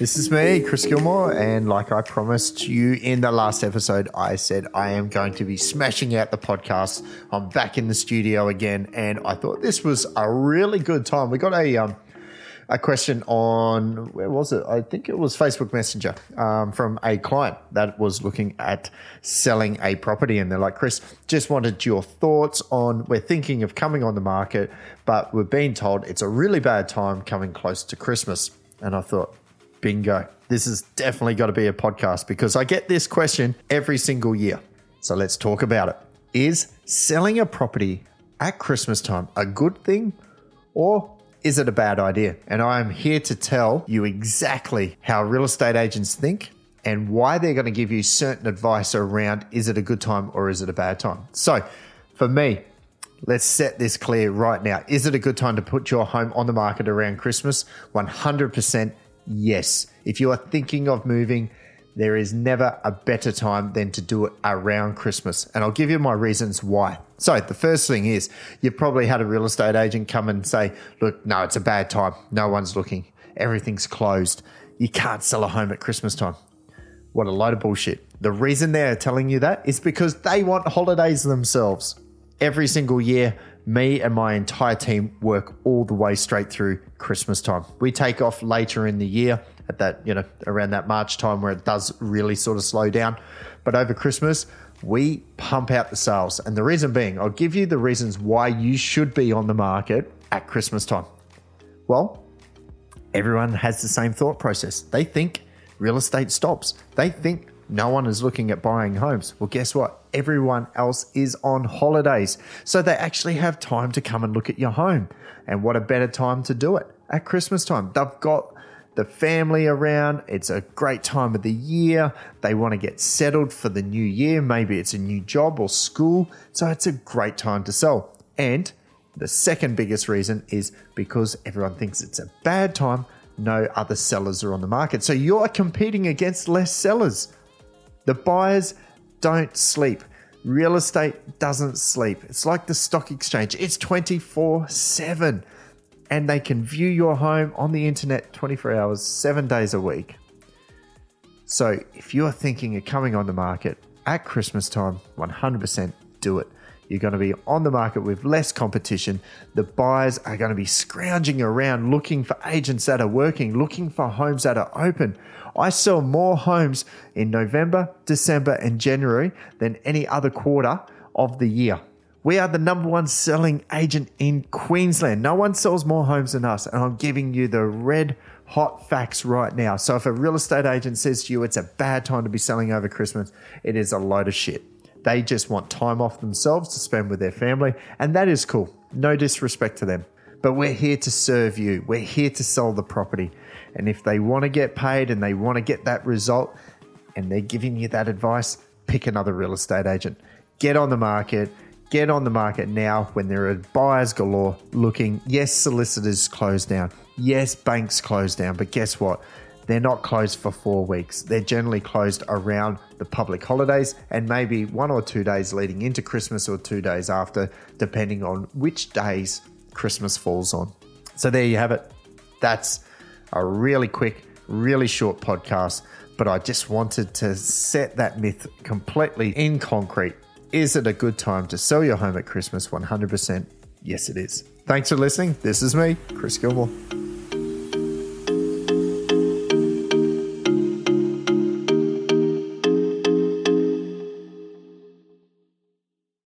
This is me, Chris Gilmore, and like I promised you in the last episode, I said I am going to be smashing out the podcast. I'm back in the studio again, and I thought this was a really good time. We got a um, a question on where was it? I think it was Facebook Messenger um, from a client that was looking at selling a property, and they're like, "Chris, just wanted your thoughts on we're thinking of coming on the market, but we're being told it's a really bad time coming close to Christmas." And I thought, bingo, this has definitely got to be a podcast because I get this question every single year. So let's talk about it. Is selling a property at Christmas time a good thing or is it a bad idea? And I am here to tell you exactly how real estate agents think and why they're going to give you certain advice around is it a good time or is it a bad time. So, for me, let's set this clear right now. Is it a good time to put your home on the market around Christmas? 100% yes. If you are thinking of moving, there is never a better time than to do it around Christmas. And I'll give you my reasons why. So, the first thing is you've probably had a real estate agent come and say, Look, no, it's a bad time. No one's looking. Everything's closed. You can't sell a home at Christmas time. What a load of bullshit. The reason they're telling you that is because they want holidays themselves. Every single year, me and my entire team work all the way straight through Christmas time. We take off later in the year at that, you know, around that March time where it does really sort of slow down. But over Christmas, we pump out the sales. And the reason being, I'll give you the reasons why you should be on the market at Christmas time. Well, everyone has the same thought process. They think real estate stops. They think no one is looking at buying homes. Well, guess what? Everyone else is on holidays. So they actually have time to come and look at your home. And what a better time to do it at Christmas time. They've got the family around. It's a great time of the year. They want to get settled for the new year. Maybe it's a new job or school. So it's a great time to sell. And the second biggest reason is because everyone thinks it's a bad time. No other sellers are on the market. So you're competing against less sellers. The buyers don't sleep. Real estate doesn't sleep. It's like the stock exchange, it's 24 7. And they can view your home on the internet 24 hours, seven days a week. So if you're thinking of coming on the market at Christmas time, 100% do it. You're going to be on the market with less competition. The buyers are going to be scrounging around looking for agents that are working, looking for homes that are open. I sell more homes in November, December, and January than any other quarter of the year. We are the number one selling agent in Queensland. No one sells more homes than us. And I'm giving you the red hot facts right now. So if a real estate agent says to you it's a bad time to be selling over Christmas, it is a load of shit. They just want time off themselves to spend with their family. And that is cool. No disrespect to them. But we're here to serve you. We're here to sell the property. And if they want to get paid and they want to get that result and they're giving you that advice, pick another real estate agent. Get on the market. Get on the market now when there are buyers galore looking. Yes, solicitors close down. Yes, banks close down. But guess what? They're not closed for four weeks. They're generally closed around the public holidays and maybe one or two days leading into Christmas or two days after, depending on which days Christmas falls on. So there you have it. That's a really quick, really short podcast, but I just wanted to set that myth completely in concrete. Is it a good time to sell your home at Christmas? 100%. Yes, it is. Thanks for listening. This is me, Chris Gilmore.